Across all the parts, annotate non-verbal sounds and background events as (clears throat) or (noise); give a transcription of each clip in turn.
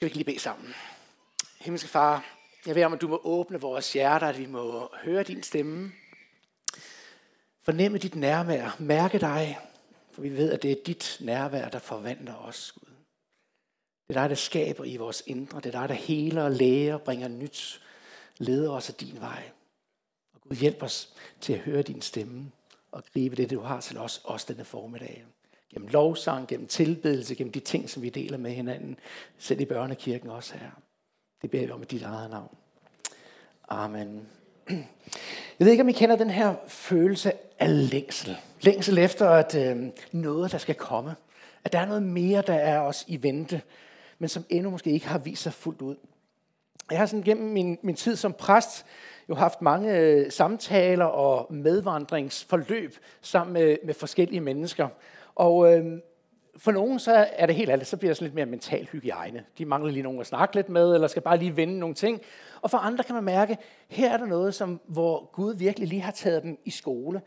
Skal vi ikke lige bede sammen? Himmelske Far, jeg beder om, at du må åbne vores hjerter, at vi må høre din stemme. Fornemme dit nærvær, mærke dig, for vi ved, at det er dit nærvær, der forvandler os, Gud. Det er dig, der skaber i vores indre. Det er dig, der heler og læger, bringer nyt, leder os af din vej. Og Gud, hjælp os til at høre din stemme og gribe det, du har til os, også denne formiddag gennem lovsang, gennem tilbedelse, gennem de ting, som vi deler med hinanden, selv i børnekirken også her. Det beder vi om i dit eget navn. Amen. Jeg ved ikke, om I kender den her følelse af længsel. Længsel efter, at øh, noget, der skal komme. At der er noget mere, der er os i vente, men som endnu måske ikke har vist sig fuldt ud. Jeg har sådan gennem min, min tid som præst jo haft mange øh, samtaler og medvandringsforløb sammen med, med forskellige mennesker. Og øh, for nogen så er det helt andet, så bliver det sådan lidt mere mental hygiejne. De mangler lige nogen at snakke lidt med, eller skal bare lige vende nogle ting. Og for andre kan man mærke, her er der noget, som, hvor Gud virkelig lige har taget dem i skole.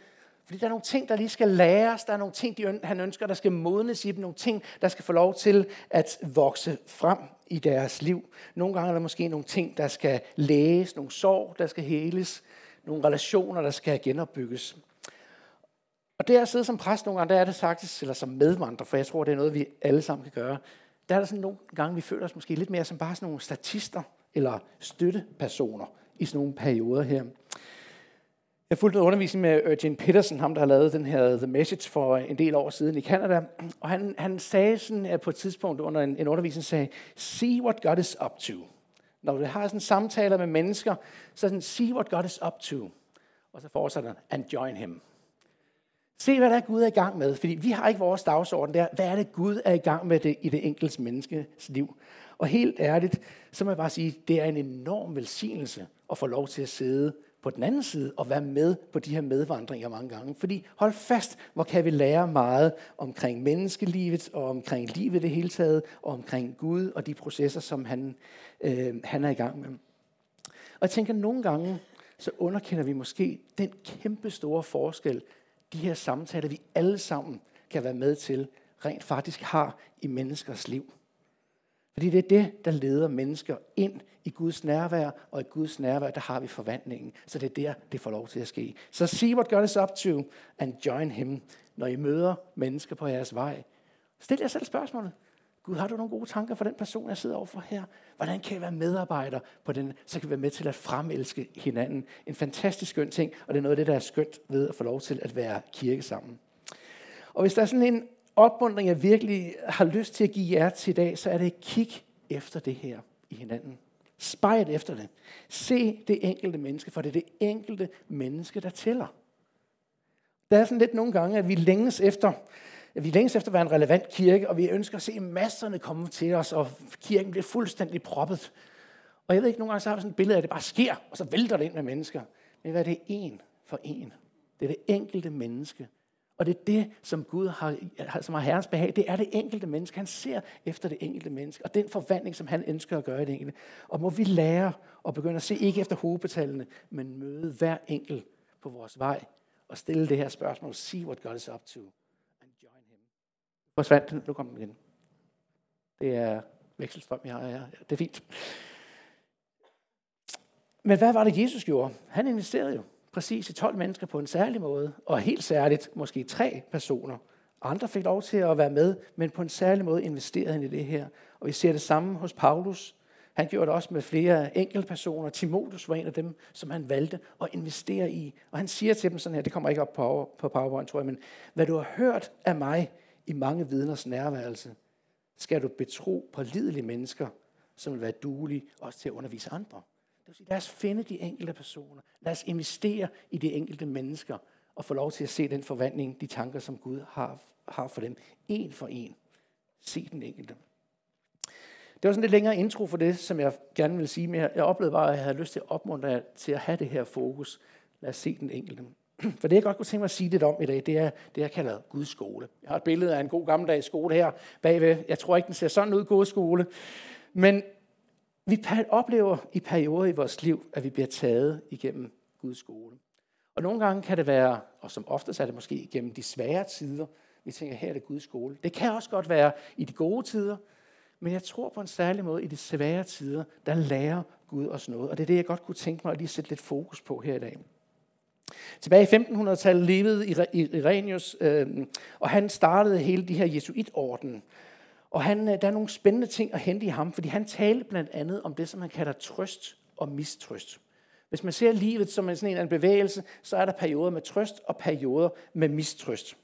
Fordi der er nogle ting, der lige skal læres, der er nogle ting, de, han ønsker, der skal modnes i dem, nogle ting, der skal få lov til at vokse frem i deres liv. Nogle gange er der måske nogle ting, der skal læges, nogle sår, der skal heles, nogle relationer, der skal genopbygges. Og det at sidde som præst nogle gange, der er det faktisk, eller som medvandrer, for jeg tror, det er noget, vi alle sammen kan gøre. Der er der sådan nogle gange, vi føler os måske lidt mere som bare sådan nogle statister, eller støttepersoner i sådan nogle perioder her. Jeg fulgte en undervisning med øh, Eugene Peterson, ham der har lavet den her The Message for en del år siden i Canada. Og han, han sagde sådan, at på et tidspunkt under en, en undervisning, sagde, see what God is up to. Når du har sådan samtaler med mennesker, så sådan, see what God is up to. Og så fortsætter han, and join him. Se, hvad der er Gud er i gang med. Fordi vi har ikke vores dagsorden der. Hvad er det, Gud er i gang med det, i det enkelte menneskes liv? Og helt ærligt, så må jeg bare sige, det er en enorm velsignelse at få lov til at sidde på den anden side og være med på de her medvandringer mange gange. Fordi hold fast, hvor kan vi lære meget omkring menneskelivet og omkring livet det hele taget, og omkring Gud og de processer, som han, øh, han er i gang med. Og jeg tænker, nogle gange, så underkender vi måske den kæmpe store forskel, de her samtaler, vi alle sammen kan være med til, rent faktisk har i menneskers liv. Fordi det er det, der leder mennesker ind i Guds nærvær, og i Guds nærvær, der har vi forvandlingen. Så det er der, det får lov til at ske. Så see what God is up to, and join him, når I møder mennesker på jeres vej. Stil jer selv spørgsmålet. Gud, har du nogle gode tanker for den person, jeg sidder overfor her? Hvordan kan jeg være medarbejder på den, så kan vi være med til at fremelske hinanden? En fantastisk skøn ting, og det er noget af det, der er skønt ved at få lov til at være kirke sammen. Og hvis der er sådan en opmundring, jeg virkelig har lyst til at give jer til i dag, så er det kig efter det her i hinanden. Spejl efter det. Se det enkelte menneske, for det er det enkelte menneske, der tæller. Der er sådan lidt nogle gange, at vi længes efter vi længes efter at være en relevant kirke, og vi ønsker at se masserne komme til os, og kirken bliver fuldstændig proppet. Og jeg ved ikke, nogle gange så har vi sådan et billede af, at det bare sker, og så vælter det ind med mennesker. Men hvad er det en for en? Det er det enkelte menneske. Og det er det, som Gud har, som har Herrens behag. Det er det enkelte menneske. Han ser efter det enkelte menneske. Og den forvandling, som han ønsker at gøre i det enkelte. Og må vi lære at begynde at se ikke efter hovedbetallene, men møde hver enkelt på vores vej. Og stille det her spørgsmål. See what God is up to forsvandt den. Nu kom den igen. Det er vekselstrøm, jeg har her. Det er fint. Men hvad var det, Jesus gjorde? Han investerede jo præcis i 12 mennesker på en særlig måde, og helt særligt måske tre personer. Andre fik lov til at være med, men på en særlig måde investerede han i det her. Og vi ser det samme hos Paulus. Han gjorde det også med flere enkelte personer. Timotheus var en af dem, som han valgte at investere i. Og han siger til dem sådan her, det kommer ikke op på PowerPoint, tror jeg, men hvad du har hørt af mig i mange vidners nærværelse, skal du betro på lidelige mennesker, som vil være duelige også til at undervise andre. Det vil sige, lad os finde de enkelte personer. Lad os investere i de enkelte mennesker og få lov til at se den forvandling, de tanker, som Gud har, har for dem. En for en. Se den enkelte. Det var sådan lidt længere intro for det, som jeg gerne vil sige, men jeg oplevede bare, at jeg havde lyst til at opmuntre jer til at have det her fokus. Lad os se den enkelte. (clears throat) For det, jeg godt kunne tænke mig at sige lidt om i dag, det er det, jeg kalder Guds skole. Jeg har et billede af en god gammeldags skole her bagved. Jeg tror ikke, den ser sådan ud, Guds skole. Men vi oplever i perioder i vores liv, at vi bliver taget igennem Guds skole. Og nogle gange kan det være, og som oftest er det måske igennem de svære tider, vi tænker, her er det Guds skole. Det kan også godt være i de gode tider, Men jeg tror på en særlig måde, i de svære tider, der lærer Gud os noget. Og det er det, jeg godt kunne tænke mig at lige sætte lidt fokus på her i dag. Tilbage i 1500-tallet levede Irenius, øh, og han startede hele de her jesuitorden. Og han, øh, der er nogle spændende ting at hente i ham, fordi han talte blandt andet om det, som man kalder trøst og mistrøst. Hvis man ser livet som en, sådan en, en bevægelse, så er der perioder med trøst og perioder med mistrøst.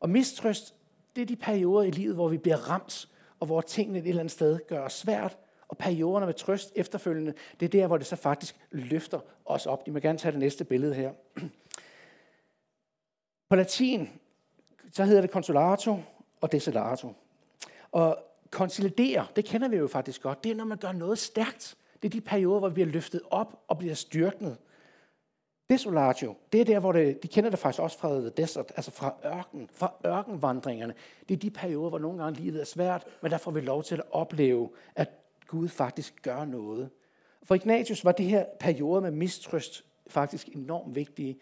Og mistrøst, det er de perioder i livet, hvor vi bliver ramt, og hvor tingene et eller andet sted gør os svært, og perioderne med trøst efterfølgende, det er der, hvor det så faktisk løfter os op. I må gerne tage det næste billede her. På latin, så hedder det consolato og desolato. Og konsolidere, det kender vi jo faktisk godt. Det er, når man gør noget stærkt. Det er de perioder, hvor vi bliver løftet op og bliver styrknet. Desolatio, det er der, hvor det, de kender det faktisk også fra the desert, altså fra ørken, fra ørkenvandringerne. Det er de perioder, hvor nogle gange livet er svært, men der får vi lov til at opleve, at Gud faktisk gør noget. For Ignatius var det her periode med mistrøst faktisk enormt vigtige,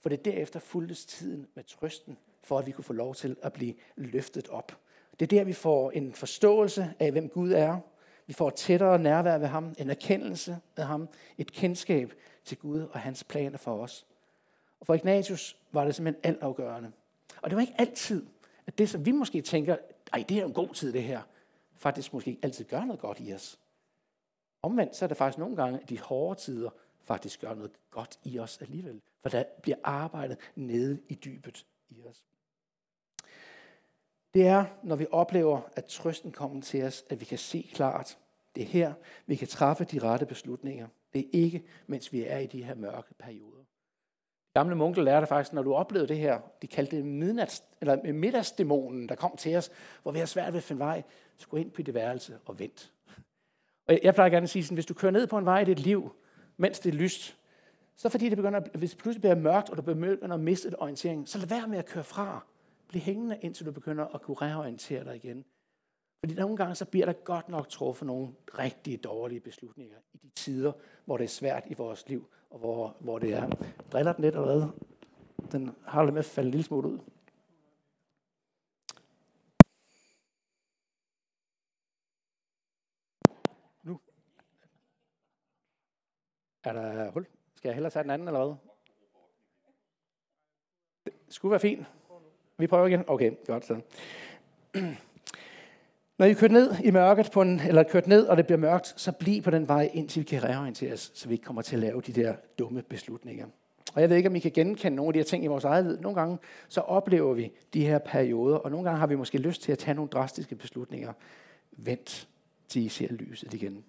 for det derefter fuldtes tiden med trøsten, for at vi kunne få lov til at blive løftet op. Det er der, vi får en forståelse af, hvem Gud er. Vi får et tættere nærvær ved ham, en erkendelse af ham, et kendskab til Gud og hans planer for os. Og for Ignatius var det simpelthen altafgørende. Og det var ikke altid, at det, som vi måske tænker, ej, det er en god tid, det her, faktisk måske ikke altid gør noget godt i os. Omvendt så er det faktisk nogle gange, at de hårde tider faktisk gør noget godt i os alligevel. For der bliver arbejdet nede i dybet i os. Det er, når vi oplever, at trøsten kommer til os, at vi kan se klart. Det er her, vi kan træffe de rette beslutninger. Det er ikke, mens vi er i de her mørke perioder. Gamle munke lærte faktisk, når du oplevede det her, de kaldte det midnats, eller middagsdæmonen, der kom til os, hvor vi har svært ved at finde vej, så gå ind på det værelse og vent. Og jeg plejer gerne at sige sådan, hvis du kører ned på en vej i dit liv, mens det er lyst, så fordi det begynder, hvis det pludselig bliver mørkt, og du begynder at miste et orientering, så lad være med at køre fra. Bliv hængende, indtil du begynder at kunne reorientere dig igen. Fordi nogle gange så bliver der godt nok truffet nogle rigtig dårlige beslutninger i de tider, hvor det er svært i vores liv, og hvor, hvor det er. Driller den lidt eller hvad? Den har det med at falde en lille smule ud. Nu. Er der hul? Skal jeg hellere tage den anden eller hvad? Det skulle være fint. Vi prøver igen. Okay, godt så. (clears throat) Når I kørt ned i mørket, på en, eller kørt ned, og det bliver mørkt, så bliv på den vej, indtil vi kan reorienteres, så vi ikke kommer til at lave de der dumme beslutninger. Og jeg ved ikke, om I kan genkende nogle af de her ting i vores eget liv. Nogle gange så oplever vi de her perioder, og nogle gange har vi måske lyst til at tage nogle drastiske beslutninger. Vent, til I ser lyset igen.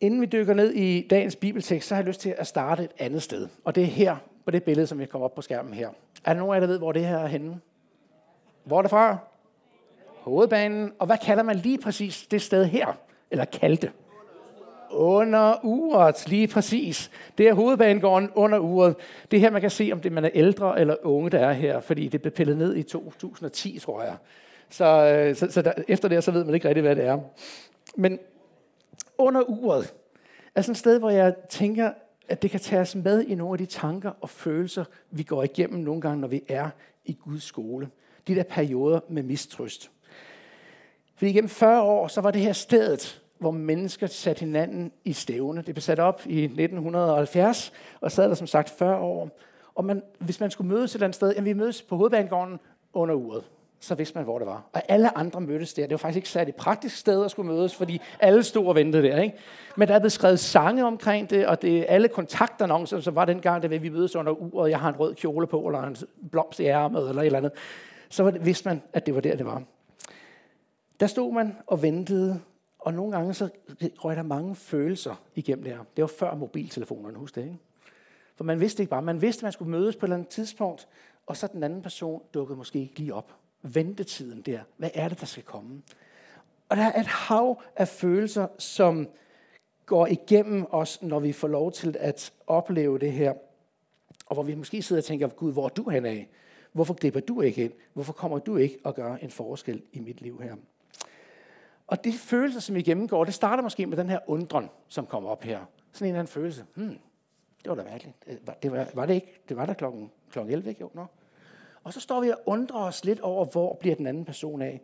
Inden vi dykker ned i dagens bibeltekst, så har jeg lyst til at starte et andet sted. Og det er her, på det billede, som jeg kommer op på skærmen her. Er der nogen af jer, der ved, hvor det her er henne? Hvor er det fra? Hovedbanen. Og hvad kalder man lige præcis det sted her? Eller kaldte? Under uret, lige præcis. Det er hovedbanegården under uret. Det er her, man kan se, om det man er ældre eller unge, der er her, fordi det blev pillet ned i 2010, tror jeg. Så, øh, så, så der, efter det, så ved man ikke rigtig, hvad det er. Men under uret er sådan et sted, hvor jeg tænker, at det kan tage os med i nogle af de tanker og følelser, vi går igennem nogle gange, når vi er i Guds skole. De der perioder med mistrøst. Fordi igennem 40 år, så var det her stedet, hvor mennesker satte hinanden i stævne. Det blev sat op i 1970, og sad der som sagt 40 år. Og man, hvis man skulle mødes et eller andet sted, jamen vi mødes på hovedbanegården under uret så vidste man, hvor det var. Og alle andre mødtes der. Det var faktisk ikke særlig praktisk sted at skulle mødes, fordi alle stod og ventede der. Ikke? Men der er blevet skrevet sange omkring det, og det alle kontaktannoncer, som var dengang, der vi mødes under uret, jeg har en rød kjole på, eller en blomst i ærmet, eller et eller andet. Så vidste man, at det var der, det var. Der stod man og ventede, og nogle gange så røg der mange følelser igennem det her. Det var før mobiltelefonerne, husk det, ikke? For man vidste ikke bare, man vidste, at man skulle mødes på et eller andet tidspunkt, og så den anden person dukkede måske ikke lige op ventetiden der. Hvad er det, der skal komme? Og der er et hav af følelser, som går igennem os, når vi får lov til at opleve det her. Og hvor vi måske sidder og tænker, Gud, hvor er du hen af? Hvorfor griber du ikke ind? Hvorfor kommer du ikke og gør en forskel i mit liv her? Og de følelser, som vi gennemgår, det starter måske med den her undren, som kommer op her. Sådan en eller anden følelse. Hmm, det var da mærkeligt. Øh, det var, var det ikke? Det var der klokken, klokken 11, ikke? Jo, no. Og så står vi og undrer os lidt over, hvor bliver den anden person af.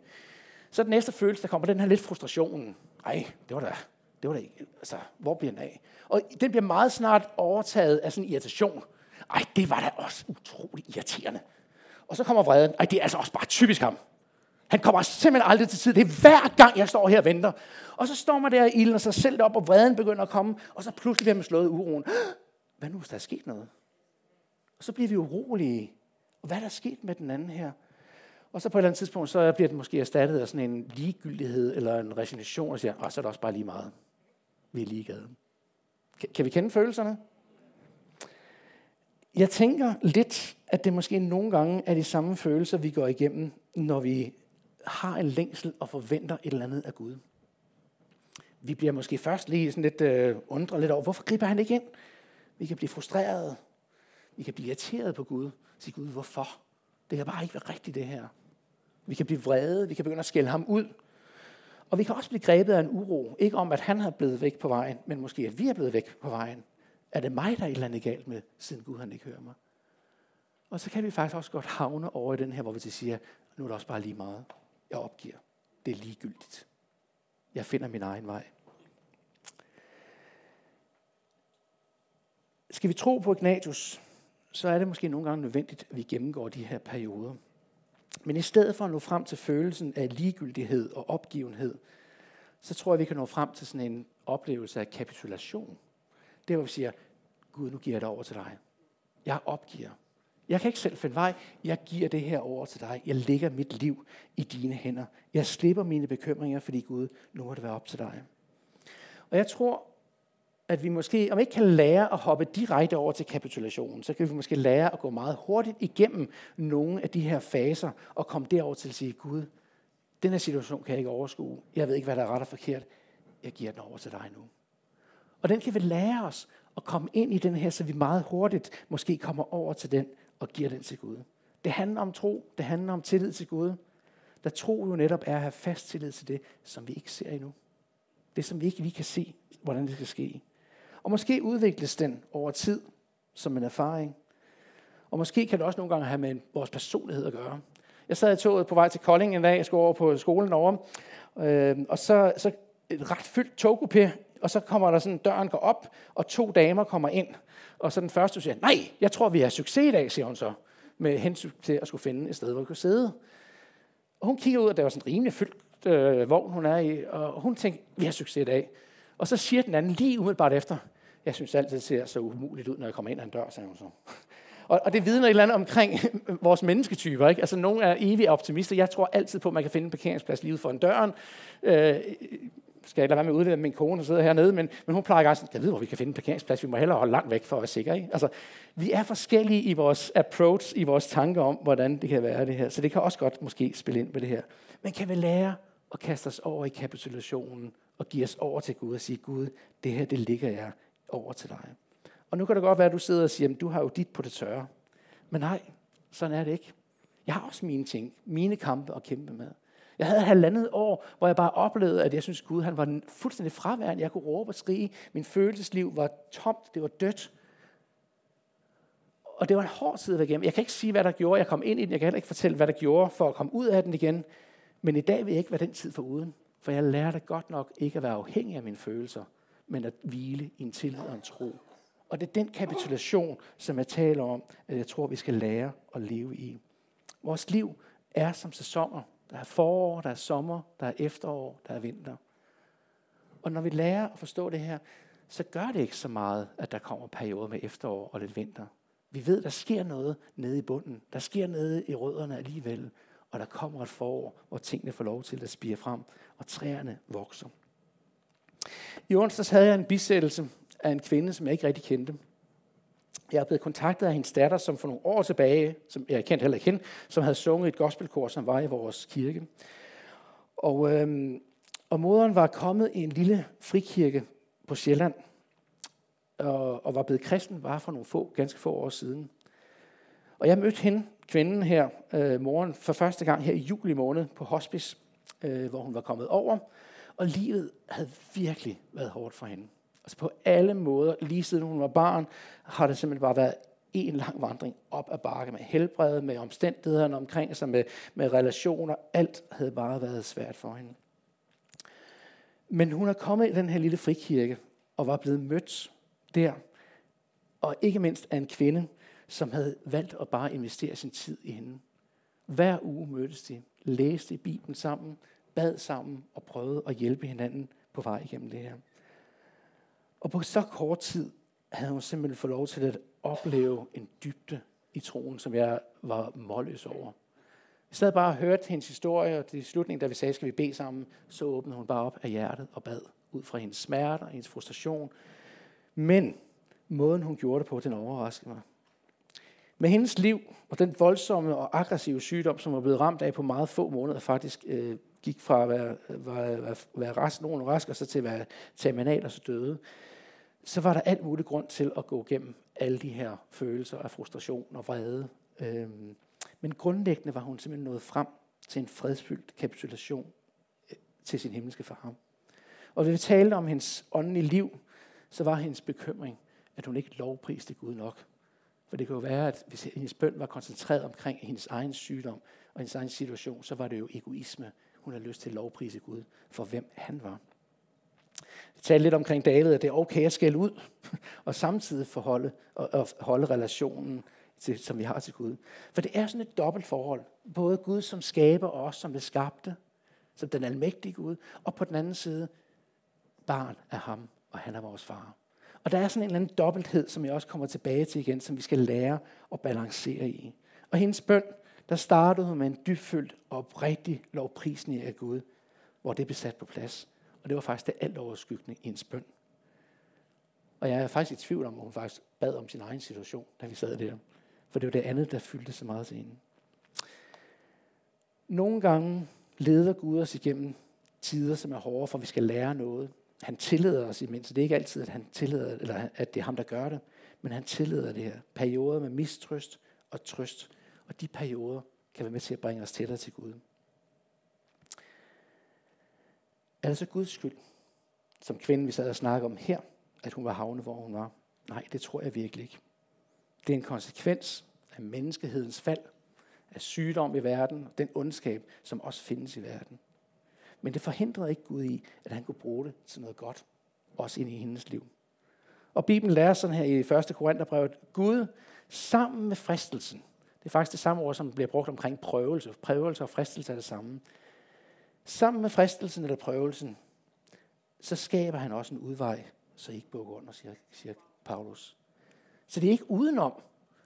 Så den næste følelse, der kommer, den her lidt frustrationen. Ej, det var da, det var da ikke, altså, hvor bliver den af? Og den bliver meget snart overtaget af sådan en irritation. Ej, det var da også utrolig irriterende. Og så kommer vreden. Ej, det er altså også bare typisk ham. Han kommer simpelthen aldrig til tid. Det er hver gang, jeg står her og venter. Og så står man der i ilden, og så selv op, og vreden begynder at komme. Og så pludselig bliver man slået uroen. Hvad nu, hvis der er sket noget? Og så bliver vi urolige. Og hvad er der sket med den anden her? Og så på et eller andet tidspunkt, så bliver den måske erstattet af sådan en ligegyldighed eller en resignation, og siger, og så er det også bare lige meget. Vi er ligeglade. Kan, kan vi kende følelserne? Jeg tænker lidt, at det måske nogle gange er de samme følelser, vi går igennem, når vi har en længsel og forventer et eller andet af Gud. Vi bliver måske først lige sådan lidt øh, undret lidt over, hvorfor griber han ikke ind? Vi kan blive frustreret. Vi kan blive irriteret på Gud. Sige, Gud, hvorfor? Det kan bare ikke være rigtigt, det her. Vi kan blive vrede. Vi kan begynde at skælde ham ud. Og vi kan også blive grebet af en uro. Ikke om, at han har blevet væk på vejen, men måske, at vi er blevet væk på vejen. Er det mig, der er et eller andet galt med, siden Gud han ikke hører mig? Og så kan vi faktisk også godt havne over i den her, hvor vi siger, nu er det også bare lige meget. Jeg opgiver. Det er ligegyldigt. Jeg finder min egen vej. Skal vi tro på Ignatius, så er det måske nogle gange nødvendigt, at vi gennemgår de her perioder. Men i stedet for at nå frem til følelsen af ligegyldighed og opgivenhed, så tror jeg, vi kan nå frem til sådan en oplevelse af kapitulation. Det er, hvor vi siger, Gud, nu giver jeg det over til dig. Jeg opgiver. Jeg kan ikke selv finde vej. Jeg giver det her over til dig. Jeg lægger mit liv i dine hænder. Jeg slipper mine bekymringer, fordi Gud, nu må det være op til dig. Og jeg tror, at vi måske, om ikke kan lære at hoppe direkte over til kapitulationen, så kan vi måske lære at gå meget hurtigt igennem nogle af de her faser og komme derover til at sige, Gud, den her situation kan jeg ikke overskue. Jeg ved ikke, hvad der er ret og forkert. Jeg giver den over til dig nu. Og den kan vi lære os at komme ind i den her, så vi meget hurtigt måske kommer over til den og giver den til Gud. Det handler om tro. Det handler om tillid til Gud. Der tro jo netop er at have fast tillid til det, som vi ikke ser endnu. Det, som vi ikke vi kan se, hvordan det skal ske. Og måske udvikles den over tid som en erfaring. Og måske kan det også nogle gange have med vores personlighed at gøre. Jeg sad i toget på vej til Kolding en dag, jeg skulle over på skolen over, øh, og så, så et ret fyldt togkupé, og så kommer der sådan, døren går op, og to damer kommer ind. Og så den første siger, nej, jeg tror, vi har succes i dag, siger hun så, med hensyn til at skulle finde et sted, hvor vi kunne sidde. Og hun kigger ud, og der var sådan en rimelig fyldt øh, vogn, hun er i, og hun tænker, vi har succes i dag. Og så siger den anden lige umiddelbart efter, jeg synes altid, det ser så umuligt ud, når jeg kommer ind ad en dør, sagde hun så. Og, og det vidner et eller andet omkring (laughs) vores mennesketyper. Ikke? Altså, nogle er evige optimister. Jeg tror altid på, at man kan finde en parkeringsplads lige ud for en døren. Øh, skal jeg lade være med at udlede min kone, der sidder hernede, men, men hun plejer ganske, jeg ved, hvor vi kan finde en parkeringsplads, vi må hellere holde langt væk for at være sikre. Ikke? Altså, vi er forskellige i vores approach, i vores tanker om, hvordan det kan være det her. Så det kan også godt måske spille ind på det her. Men kan vi lære at kaste os over i kapitulationen og give os over til Gud og sige, Gud, det her, det ligger jeg over til dig. Og nu kan det godt være, at du sidder og siger, du har jo dit på det tørre. Men nej, sådan er det ikke. Jeg har også mine ting, mine kampe at kæmpe med. Jeg havde halvandet år, hvor jeg bare oplevede, at jeg synes, Gud han var fuldstændig fraværende. Jeg kunne råbe og skrige. Min følelsesliv var tomt. Det var dødt. Og det var en hård tid at være igennem. Jeg kan ikke sige, hvad der gjorde. Jeg kom ind i den. Jeg kan heller ikke fortælle, hvad der gjorde for at komme ud af den igen. Men i dag vil jeg ikke være den tid for uden. For jeg lærte godt nok ikke at være afhængig af mine følelser, men at hvile i en tillid og en tro. Og det er den kapitulation, som jeg taler om, at jeg tror, vi skal lære at leve i. Vores liv er som sæsoner. Der er forår, der er sommer, der er efterår, der er vinter. Og når vi lærer at forstå det her, så gør det ikke så meget, at der kommer perioder med efterår og lidt vinter. Vi ved, der sker noget nede i bunden. Der sker nede i rødderne alligevel. Og der kommer et forår, hvor tingene får lov til at spire frem, og træerne vokser. I onsdags havde jeg en bisættelse af en kvinde, som jeg ikke rigtig kendte. Jeg er blevet kontaktet af hendes datter, som for nogle år tilbage, som jeg kendte heller ikke hende, som havde sunget et gospelkor, som var i vores kirke. Og, øhm, og moderen var kommet i en lille frikirke på Sjælland, og, og var blevet kristen bare for nogle få, ganske få år siden. Og jeg mødte hende, kvinden her, øh, moren, for første gang her i juli måned på hospice, øh, hvor hun var kommet over. Og livet havde virkelig været hårdt for hende. Altså på alle måder, lige siden hun var barn, har det simpelthen bare været en lang vandring op ad bakke med helbred, med omstændighederne omkring sig, med, med relationer. Alt havde bare været svært for hende. Men hun er kommet i den her lille frikirke og var blevet mødt der. Og ikke mindst af en kvinde, som havde valgt at bare investere sin tid i hende. Hver uge mødtes de, læste i Bibelen sammen, bad sammen og prøvede at hjælpe hinanden på vej igennem det her. Og på så kort tid havde hun simpelthen fået lov til at opleve en dybde i troen, som jeg var målløs over. I stedet bare hørte hendes historie, og til slutningen, da vi sagde, skal vi bede sammen, så åbnede hun bare op af hjertet og bad ud fra hendes smerte og hendes frustration. Men måden, hun gjorde det på, den overraskede mig. Med hendes liv og den voldsomme og aggressive sygdom, som var blevet ramt af på meget få måneder, faktisk øh, gik fra at være, være, være, være rask, nogen rask, og så til at være terminal og så døde, så var der alt muligt grund til at gå igennem alle de her følelser af frustration og vrede. Øhm, men grundlæggende var hun simpelthen nået frem til en fredsfyldt kapitulation øh, til sin himmelske far. Og hvis vi talte om hendes åndelige liv, så var hendes bekymring, at hun ikke lovpriste Gud nok. For det kan jo være, at hvis hendes bøn var koncentreret omkring hendes egen sygdom og hendes egen situation, så var det jo egoisme. Hun havde lyst til at lovprise Gud for, hvem han var. Vi talte lidt omkring David, at det er okay at skælde ud, (laughs) og samtidig forholde og, og holde relationen, til, som vi har til Gud. For det er sådan et dobbelt forhold. Både Gud som skaber og os som det skabte, som den almægtige Gud, og på den anden side barn af ham, og han er vores far. Og der er sådan en eller anden dobbelthed, som jeg også kommer tilbage til igen, som vi skal lære at balancere i. Og hendes bøn, der startede hun med en dybfølt og oprigtig lovprisning af Gud, hvor det blev sat på plads. Og det var faktisk det alt overskyggende i hendes bøn. Og jeg er faktisk i tvivl om, at hun faktisk bad om sin egen situation, da vi sad der. For det var det andet, der fyldte så meget til hende. Nogle gange leder Gud os igennem tider, som er hårde, for vi skal lære noget. Han tillader os imens. Det er ikke altid, at han tillader, eller at det er ham, der gør det, men han tillader det her. Perioder med mistrøst og trøst. Og de perioder kan være med til at bringe os tættere til Gud. Er det så Guds skyld, som kvinden, vi sad og snakkede om her, at hun var havnet, hvor hun var? Nej, det tror jeg virkelig ikke. Det er en konsekvens af menneskehedens fald, af sygdom i verden, og den ondskab, som også findes i verden. Men det forhindrede ikke Gud i, at han kunne bruge det til noget godt, også ind i hendes liv. Og Bibelen lærer sådan her i 1. Korintherbrevet, Gud sammen med fristelsen, det er faktisk det samme ord, som bliver brugt omkring prøvelse. Prøvelse og fristelse er det samme. Sammen med fristelsen eller prøvelsen, så skaber han også en udvej, så I ikke bukker under, siger, siger Paulus. Så det er ikke udenom.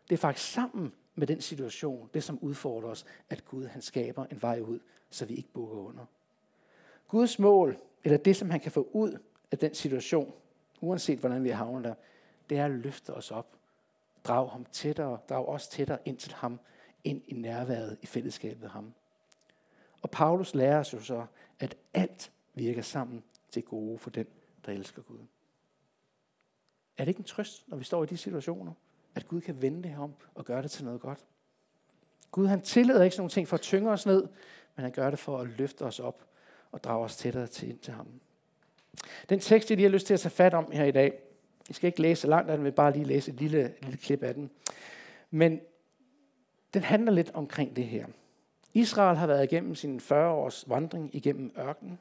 Det er faktisk sammen med den situation, det som udfordrer os, at Gud han skaber en vej ud, så vi ikke bukker under. Guds mål, eller det som han kan få ud af den situation, uanset hvordan vi havner der, det er at løfte os op. Drag ham tættere, drag os tættere ind til ham, ind i nærværet i fællesskabet med ham. Og Paulus lærer os jo så, at alt virker sammen til gode for den, der elsker Gud. Er det ikke en trøst, når vi står i de situationer, at Gud kan vende det her om og gøre det til noget godt? Gud han tillader ikke sådan nogle ting for at tynge os ned, men han gør det for at løfte os op og drage os tættere til, ind til ham. Den tekst, jeg lige har lyst til at tage fat om her i dag, i skal ikke læse så langt af den, vil bare lige læse et lille, lille klip af den. Men den handler lidt omkring det her. Israel har været igennem sin 40 års vandring igennem ørkenen,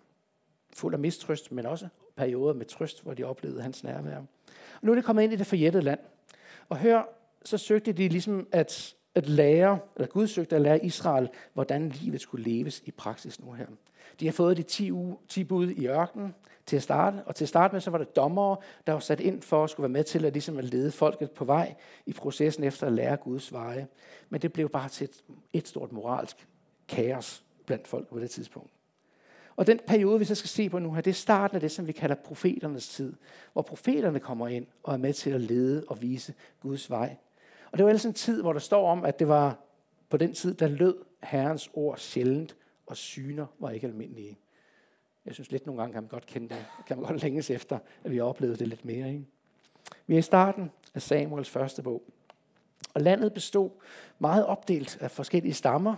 fuld af mistrøst, men også perioder med trøst, hvor de oplevede hans nærvær. Og nu er det kommet ind i det forjættede land. Og hør, så søgte de ligesom at, at lære, eller Gud søgte at lære Israel, hvordan livet skulle leves i praksis nu her. De har fået de 10, uge, 10 bud i ørkenen til at starte, og til at starte med, så var der dommere, der var sat ind for at skulle være med til at, ligesom at lede folket på vej i processen efter at lære Guds veje. Men det blev bare til et, et stort moralsk kaos blandt folk på det tidspunkt. Og den periode, vi så skal se på nu her, det er starten af det, som vi kalder profeternes tid, hvor profeterne kommer ind og er med til at lede og vise Guds vej. Og det var ellers en tid, hvor der står om, at det var på den tid, der lød Herrens ord sjældent, og syner var ikke almindelige. Jeg synes lidt nogle gange kan man godt kende det. Kan man godt længes efter, at vi har oplevet det lidt mere. Ikke? Vi er i starten af Samuels første bog. Og landet bestod meget opdelt af forskellige stammer,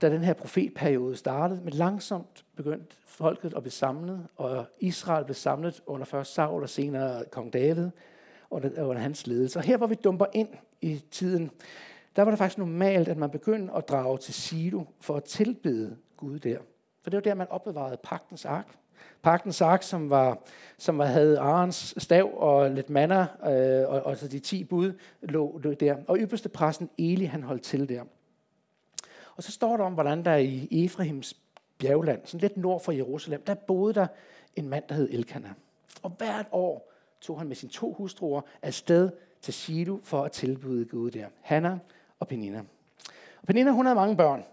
da den her profetperiode startede, men langsomt begyndte folket at blive samlet, og Israel blev samlet under først Saul og senere kong David. under, under hans ledelse. Og her hvor vi dumper ind i tiden, der var det faktisk normalt, at man begyndte at drage til Silo for at tilbede Gud der. For det var der, man opbevarede pagtens ark. Pagtens ark, som, var, som var, havde Arens stav og lidt manna, øh, og, og så de ti bud lå, lå der. Og ypperste præsten Eli, han holdt til der. Og så står der om, hvordan der i Efraims bjergland, sådan lidt nord for Jerusalem, der boede der en mand, der hed Elkanah. Og hvert år tog han med sine to hustruer afsted til Shilu for at tilbyde Gud der. Hanna og Penina. Og Penina, hun havde mange børn,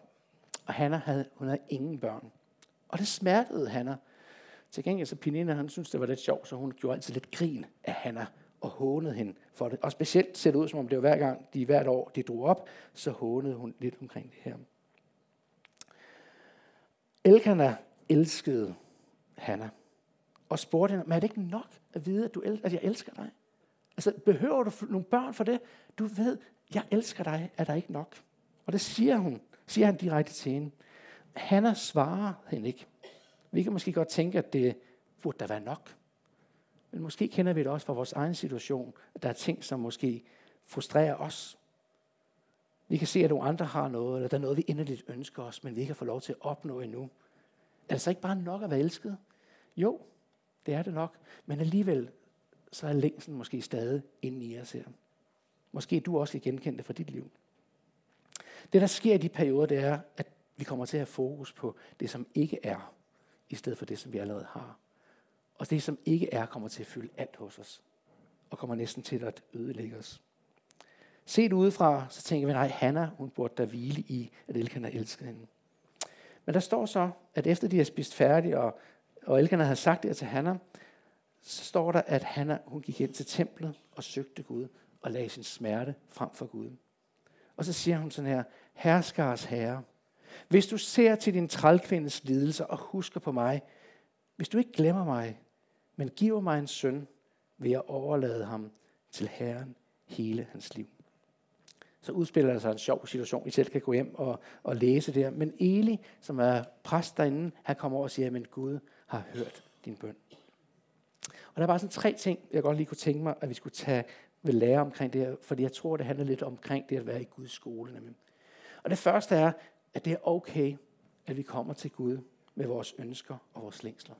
og Hanna havde, hun havde ingen børn. Og det smertede Hanna. Til gengæld så Penina, han synes det var lidt sjovt, så hun gjorde altid lidt grin af Hanna og hånede hende for det. Og specielt ser det ud, som om det var hver gang, de hvert år de drog op, så hånede hun lidt omkring det her. Elkana elskede Hanna og spurgte hende, men er det ikke nok at vide, at, du el- at jeg elsker dig? Altså, behøver du nogle børn for det? Du ved, jeg elsker dig, er der ikke nok. Og det siger hun, siger han direkte til hende. Hanna svarer hende ikke. Vi kan måske godt tænke, at det burde der være nok. Men måske kender vi det også fra vores egen situation, at der er ting, som måske frustrerer os. Vi kan se, at nogle andre har noget, eller der er noget, vi inderligt ønsker os, men vi ikke har fået lov til at opnå endnu. Er det så ikke bare nok at være elsket? Jo, det er det nok. Men alligevel, så er længsen måske stadig inde i os her. Måske du også kan genkende det fra dit liv. Det, der sker i de perioder, det er, at vi kommer til at have fokus på det, som ikke er, i stedet for det, som vi allerede har. Og det, som ikke er, kommer til at fylde alt hos os, og kommer næsten til at ødelægge os. Set udefra, så tænker vi, nej, Hanna, hun burde da hvile i, at Elkanah elskede hende. Men der står så, at efter de har spist færdigt, og, og Elkanah havde sagt det til Hanna, så står der, at Hanna, hun gik hen til templet og søgte Gud og lagde sin smerte frem for Gud. Og så siger hun sådan her, herskars herre, hvis du ser til din trælkvindes lidelser og husker på mig, hvis du ikke glemmer mig, men giver mig en søn, vil jeg overlade ham til Herren hele hans liv. Så udspiller der sig en sjov situation. I selv kan gå hjem og, og læse det her. Men Eli, som er præst derinde, han kommer over og siger, at Gud har hørt din bøn. Og der er bare sådan tre ting, jeg godt lige kunne tænke mig, at vi skulle tage ved lære omkring det her, fordi jeg tror, det handler lidt omkring det at være i Guds skole. Nemlig. Og det første er, at det er okay, at vi kommer til Gud med vores ønsker og vores længsler.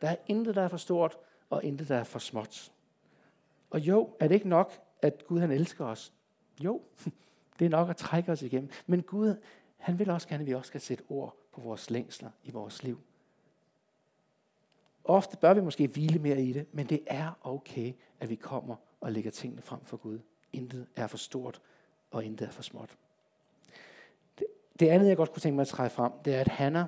Der er intet, der er for stort, og intet, der er for småt. Og jo, er det ikke nok, at Gud han elsker os? Jo, (laughs) det er nok at trække os igennem. Men Gud, han vil også gerne, at vi også skal sætte ord på vores længsler i vores liv. Ofte bør vi måske hvile mere i det, men det er okay, at vi kommer og lægger tingene frem for Gud. Intet er for stort, og intet er for småt. Det, det andet, jeg godt kunne tænke mig at træde frem, det er, at Hanna,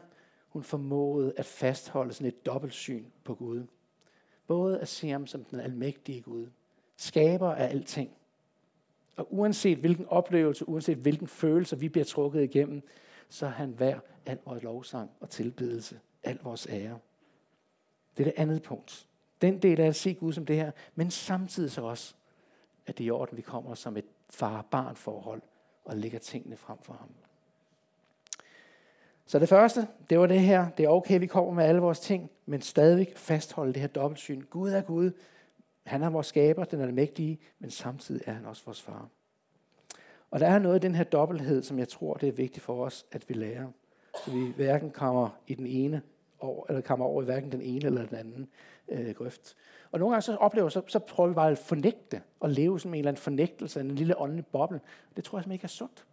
hun formåede at fastholde sådan et dobbeltsyn på Gud. Både at se ham som den almægtige Gud, skaber af alting. Og uanset hvilken oplevelse, uanset hvilken følelse vi bliver trukket igennem, så er han værd al vores lovsang og tilbedelse, al vores ære. Det er det andet punkt. Den del af at se Gud som det her, men samtidig så også, at det er i orden, vi kommer som et far-barn forhold og lægger tingene frem for ham. Så det første, det var det her. Det er okay, vi kommer med alle vores ting, men stadigvæk fastholde det her dobbeltsyn. Gud er Gud. Han er vores skaber, den er mægtige, men samtidig er han også vores far. Og der er noget i den her dobbelthed, som jeg tror, det er vigtigt for os, at vi lærer. Så vi hverken kommer i den ene over, eller kommer over i hverken den ene eller den anden øh, grøft. Og nogle gange så oplever så, så prøver vi bare at fornægte, og leve som en eller anden fornægtelse, en lille åndelig boble. Det tror jeg simpelthen ikke er sundt.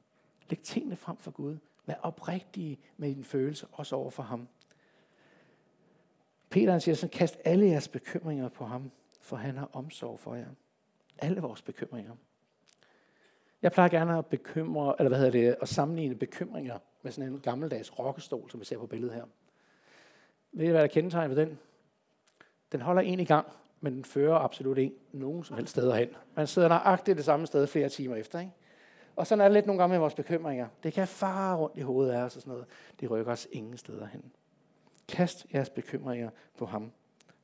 Læg tingene frem for Gud. Vær oprigtig med din følelse, også over for ham. Peter han siger sådan, kast alle jeres bekymringer på ham, for han har omsorg for jer. Alle vores bekymringer. Jeg plejer gerne at bekymre, eller hvad hedder det, at sammenligne bekymringer med sådan en gammeldags rokkestol, som vi ser på billedet her. Ved I, hvad der kendetegner ved den? Den holder en i gang, men den fører absolut ikke nogen som helst steder hen. Man sidder nøjagtigt det samme sted flere timer efter. Ikke? Og sådan er det lidt nogle gange med vores bekymringer. Det kan fare rundt i hovedet af os og sådan noget. Det rykker os ingen steder hen. Kast jeres bekymringer på ham.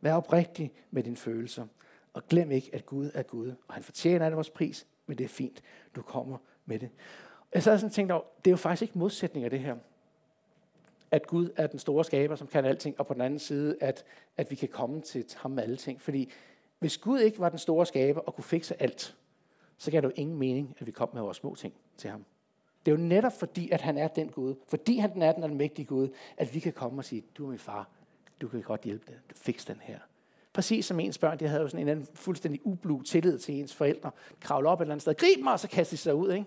Vær oprigtig med dine følelser. Og glem ikke, at Gud er Gud. Og han fortjener alle vores pris, men det er fint. Du kommer med det. Jeg sad sådan tænkt over, det er jo faktisk ikke modsætning af det her at Gud er den store skaber, som kan alting, og på den anden side, at, at vi kan komme til ham med alting. Fordi Hvis Gud ikke var den store skaber og kunne fikse alt, så gav det jo ingen mening, at vi kom med vores små ting til ham. Det er jo netop fordi, at han er den Gud, fordi han er den almægtige Gud, at vi kan komme og sige, du er min far, du kan godt hjælpe det, du fikser den her. Præcis som ens børn, de havde jo sådan en anden fuldstændig ublu tillid til ens forældre. Kravle op et eller andet sted, grib mig, og så kaster de sig ud. Ikke?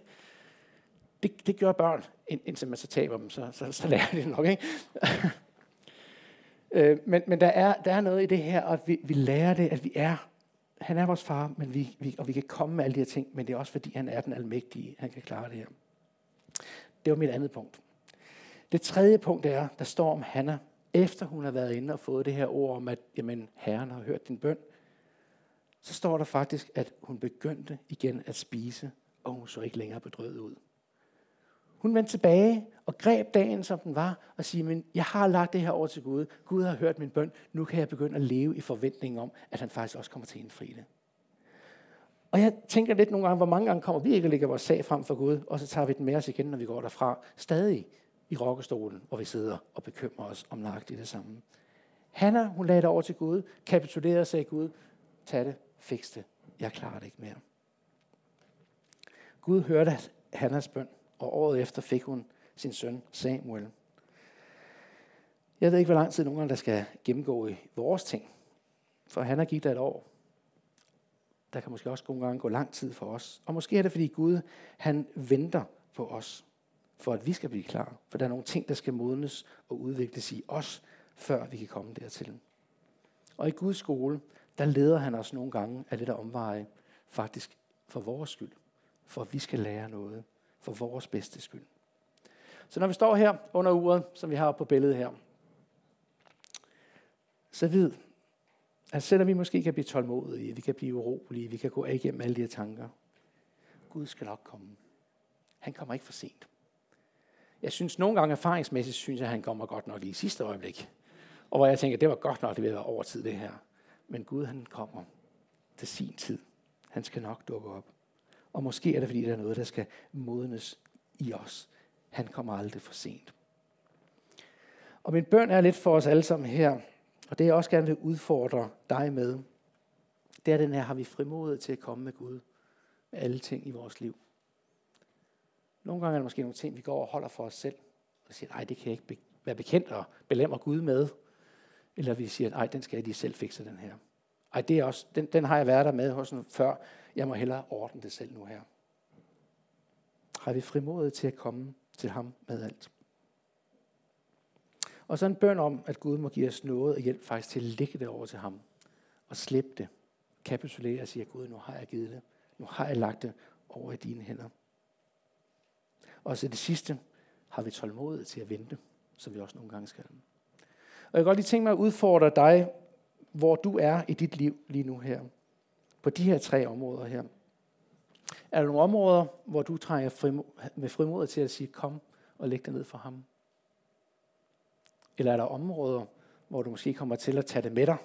Det, det gør børn, indtil man så taber dem, så, så, så lærer de det nok. Ikke? (laughs) Øh, men men der, er, der er noget i det her, at vi, vi lærer det, at vi er han er vores far, men vi, vi, og vi kan komme med alle de her ting, men det er også fordi, han er den almægtige. Han kan klare det her. Det var mit andet punkt. Det tredje punkt er, der står om Hanna, efter hun har været inde og fået det her ord om, at jamen, Herren har hørt din bøn, så står der faktisk, at hun begyndte igen at spise, og hun så ikke længere bedrøvet ud. Hun vendte tilbage og greb dagen, som den var, og sagde, men jeg har lagt det her over til Gud. Gud har hørt min bøn. Nu kan jeg begynde at leve i forventning om, at han faktisk også kommer til at indfri det. Og jeg tænker lidt nogle gange, hvor mange gange kommer vi ikke og lægger vores sag frem for Gud, og så tager vi den med os igen, når vi går derfra. Stadig i rokkestolen, hvor vi sidder og bekymrer os om nøjagtigt det samme. Hanna, hun lagde det over til Gud, kapitulerede og sagde, Gud, tag det, fikste det. Jeg klarer det ikke mere. Gud hørte Hannas bøn og året efter fik hun sin søn Samuel. Jeg ved ikke, hvor lang tid nogen der skal gennemgå i vores ting, for han har givet dig et år. Der kan måske også nogle gange gå lang tid for os. Og måske er det, fordi Gud han venter på os, for at vi skal blive klar. For der er nogle ting, der skal modnes og udvikles i os, før vi kan komme dertil. Og i Guds skole, der leder han os nogle gange af lidt af omveje, faktisk for vores skyld. For at vi skal lære noget for vores bedste skyld. Så når vi står her under uret, som vi har på billedet her, så vid, at selvom vi måske kan blive tålmodige, vi kan blive urolige, vi kan gå af igennem alle de her tanker, Gud skal nok komme. Han kommer ikke for sent. Jeg synes nogle gange erfaringsmæssigt, synes jeg, at han kommer godt nok lige i sidste øjeblik. Og hvor jeg tænker, det var godt nok, det ville være over tid det her. Men Gud han kommer til sin tid. Han skal nok dukke op. Og måske er det, fordi der er noget, der skal modnes i os. Han kommer aldrig for sent. Og min bøn er lidt for os alle sammen her, og det jeg også gerne vil udfordre dig med, det er den her, har vi frimodet til at komme med Gud med alle ting i vores liv. Nogle gange er der måske nogle ting, vi går og holder for os selv, og siger, nej, det kan jeg ikke være bekendt og belemmer Gud med. Eller vi siger, nej, den skal jeg lige selv fikse, den her. Ej, det er også, den, den har jeg været der med hos før. Jeg må hellere ordne det selv nu her. Har vi frimodet til at komme til ham med alt? Og så en bøn om, at Gud må give os noget og hjælp faktisk til at lægge det over til ham. Og slippe det. Kapitulere og sige, Gud, nu har jeg givet det. Nu har jeg lagt det over i dine hænder. Og så det sidste, har vi tålmodighed til at vente, som vi også nogle gange skal. Og jeg kan godt lige tænke mig at udfordre dig hvor du er i dit liv lige nu her. På de her tre områder her. Er der nogle områder, hvor du trænger med frimodet til at sige, kom og læg dig ned for ham? Eller er der områder, hvor du måske kommer til at tage det med dig?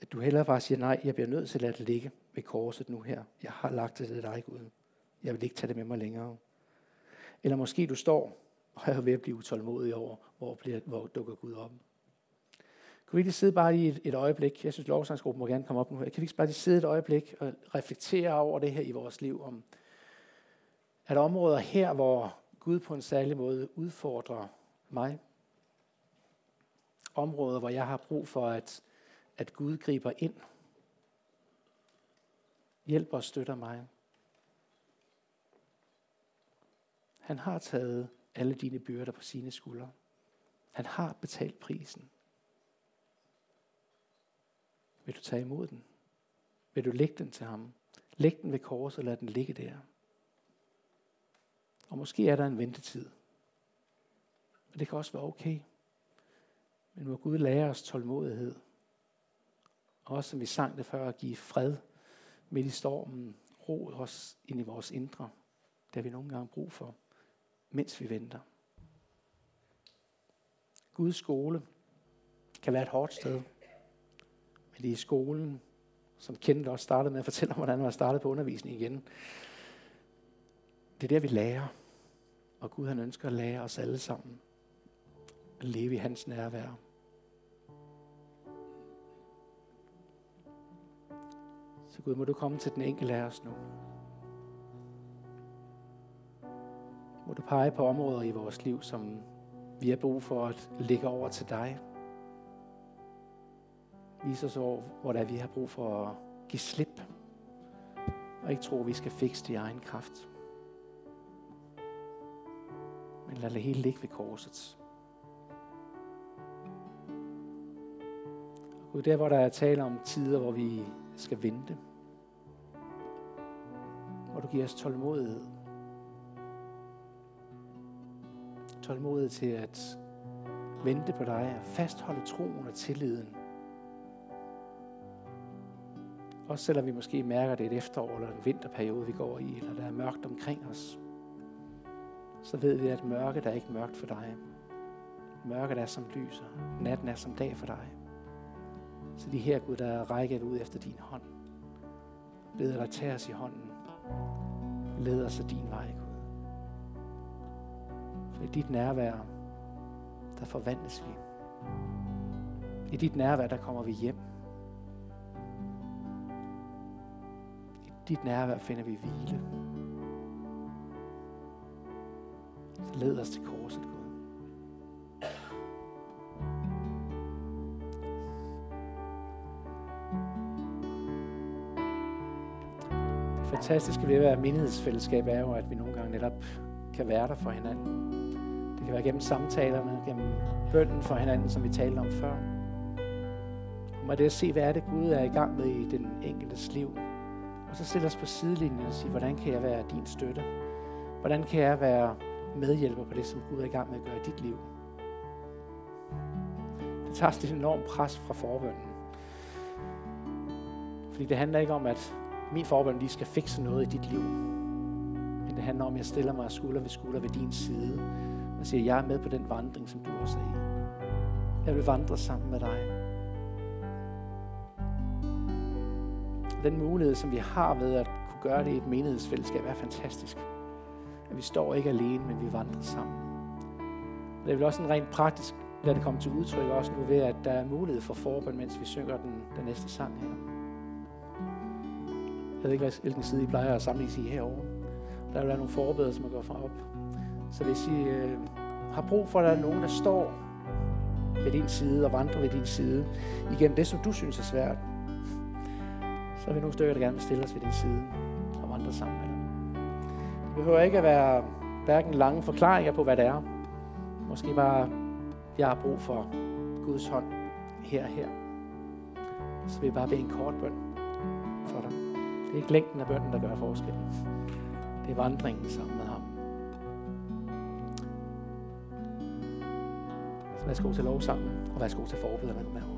At du hellere bare siger, nej, jeg bliver nødt til at lade det ligge ved korset nu her. Jeg har lagt det til dig, Gud. Jeg vil ikke tage det med mig længere. Eller måske du står og er ved at blive utålmodig over, hvor, bliver, hvor dukker Gud op. Kan vi ikke sidde bare i et, et øjeblik? Jeg synes, lovsangsgruppen må gerne komme op nu. Kan vi ikke bare lige sidde et øjeblik og reflektere over det her i vores liv? Om, er der områder her, hvor Gud på en særlig måde udfordrer mig? Områder, hvor jeg har brug for, at, at Gud griber ind. Hjælper og støtter mig. Han har taget alle dine byrder på sine skuldre. Han har betalt prisen. Vil du tage imod den? Vil du lægge den til ham? Læg den ved korset og lad den ligge der. Og måske er der en ventetid. Og det kan også være okay. Men må Gud lære os tålmodighed. Og også som vi sang det før, at give fred midt i stormen. Ro os ind i vores indre. Det har vi nogle gange brug for, mens vi venter. Guds skole kan være et hårdt sted fordi i skolen, som Kendt også startede med at fortælle om, hvordan man startet på undervisning igen. Det er der, vi lærer. Og Gud han ønsker at lære os alle sammen at leve i hans nærvær. Så Gud, må du komme til den enkelte af os nu. Må du pege på områder i vores liv, som vi har brug for at lægge over til dig. Vis os hvor, hvor der er, vi har brug for at give slip. Og ikke tro, at vi skal fikse det i egen kraft. Men lad det hele ligge ved korset. Gud, der hvor der er tale om tider, hvor vi skal vente. Hvor du giver os tålmodighed. Tålmodighed til at vente på dig og fastholde troen og tilliden. Også selvom vi måske mærker, at det er et efterår eller en vinterperiode, vi går i, eller der er mørkt omkring os, så ved vi, at mørket er ikke mørkt for dig. Mørket er som lyser. Natten er som dag for dig. Så de her, Gud, der rækker ud efter din hånd. Beder dig, tage os i hånden. Led os af din vej, Gud. For i dit nærvær, der forvandles vi. I dit nærvær, der kommer vi hjem. Dit nærvær finder vi hvile. Så led os til korset, Gud. Det fantastiske ved at være menighedsfællesskab er jo, at vi nogle gange netop kan være der for hinanden. Det kan være gennem samtalerne, gennem bønden for hinanden, som vi talte om før. Må det at se, hvad er det Gud er i gang med i den enkeltes liv. Og så stille os på sidelinjen og sige, hvordan kan jeg være din støtte? Hvordan kan jeg være medhjælper på det, som Gud er i gang med at gøre i dit liv? Det tager et enormt pres fra forbønden. Fordi det handler ikke om, at min forbøn lige skal fikse noget i dit liv. Men det handler om, at jeg stiller mig skulder ved skulder ved din side og siger, jeg er med på den vandring, som du også er i. Jeg vil vandre sammen med dig. Den mulighed, som vi har ved at kunne gøre det i et menighedsfællesskab, er fantastisk. At vi står ikke alene, men vi vandrer sammen. Og det er vel også en rent praktisk, lad det komme til udtryk også nu ved, at der er mulighed for forbøn, mens vi synger den, den næste sang her. Jeg ved ikke, hvilken side I plejer at samle i herovre. Der vil være nogle forbedre, som man går fra op. Så hvis I øh, har brug for, at der er nogen, der står ved din side og vandrer ved din side igennem det, som du synes er svært, så er vi nogle stykker, der gerne vil stille os ved din side og vandre sammen med dig. Det behøver ikke at være hverken lange forklaringer på, hvad det er. Måske bare, jeg har brug for Guds hånd her og her. Så vil jeg bare bede en kort bøn for dig. Det er ikke længden af bønnen, der gør forskellen. Det er vandringen sammen med ham. Så værsgo til lovsangen, og værsgo til forbederne med ham.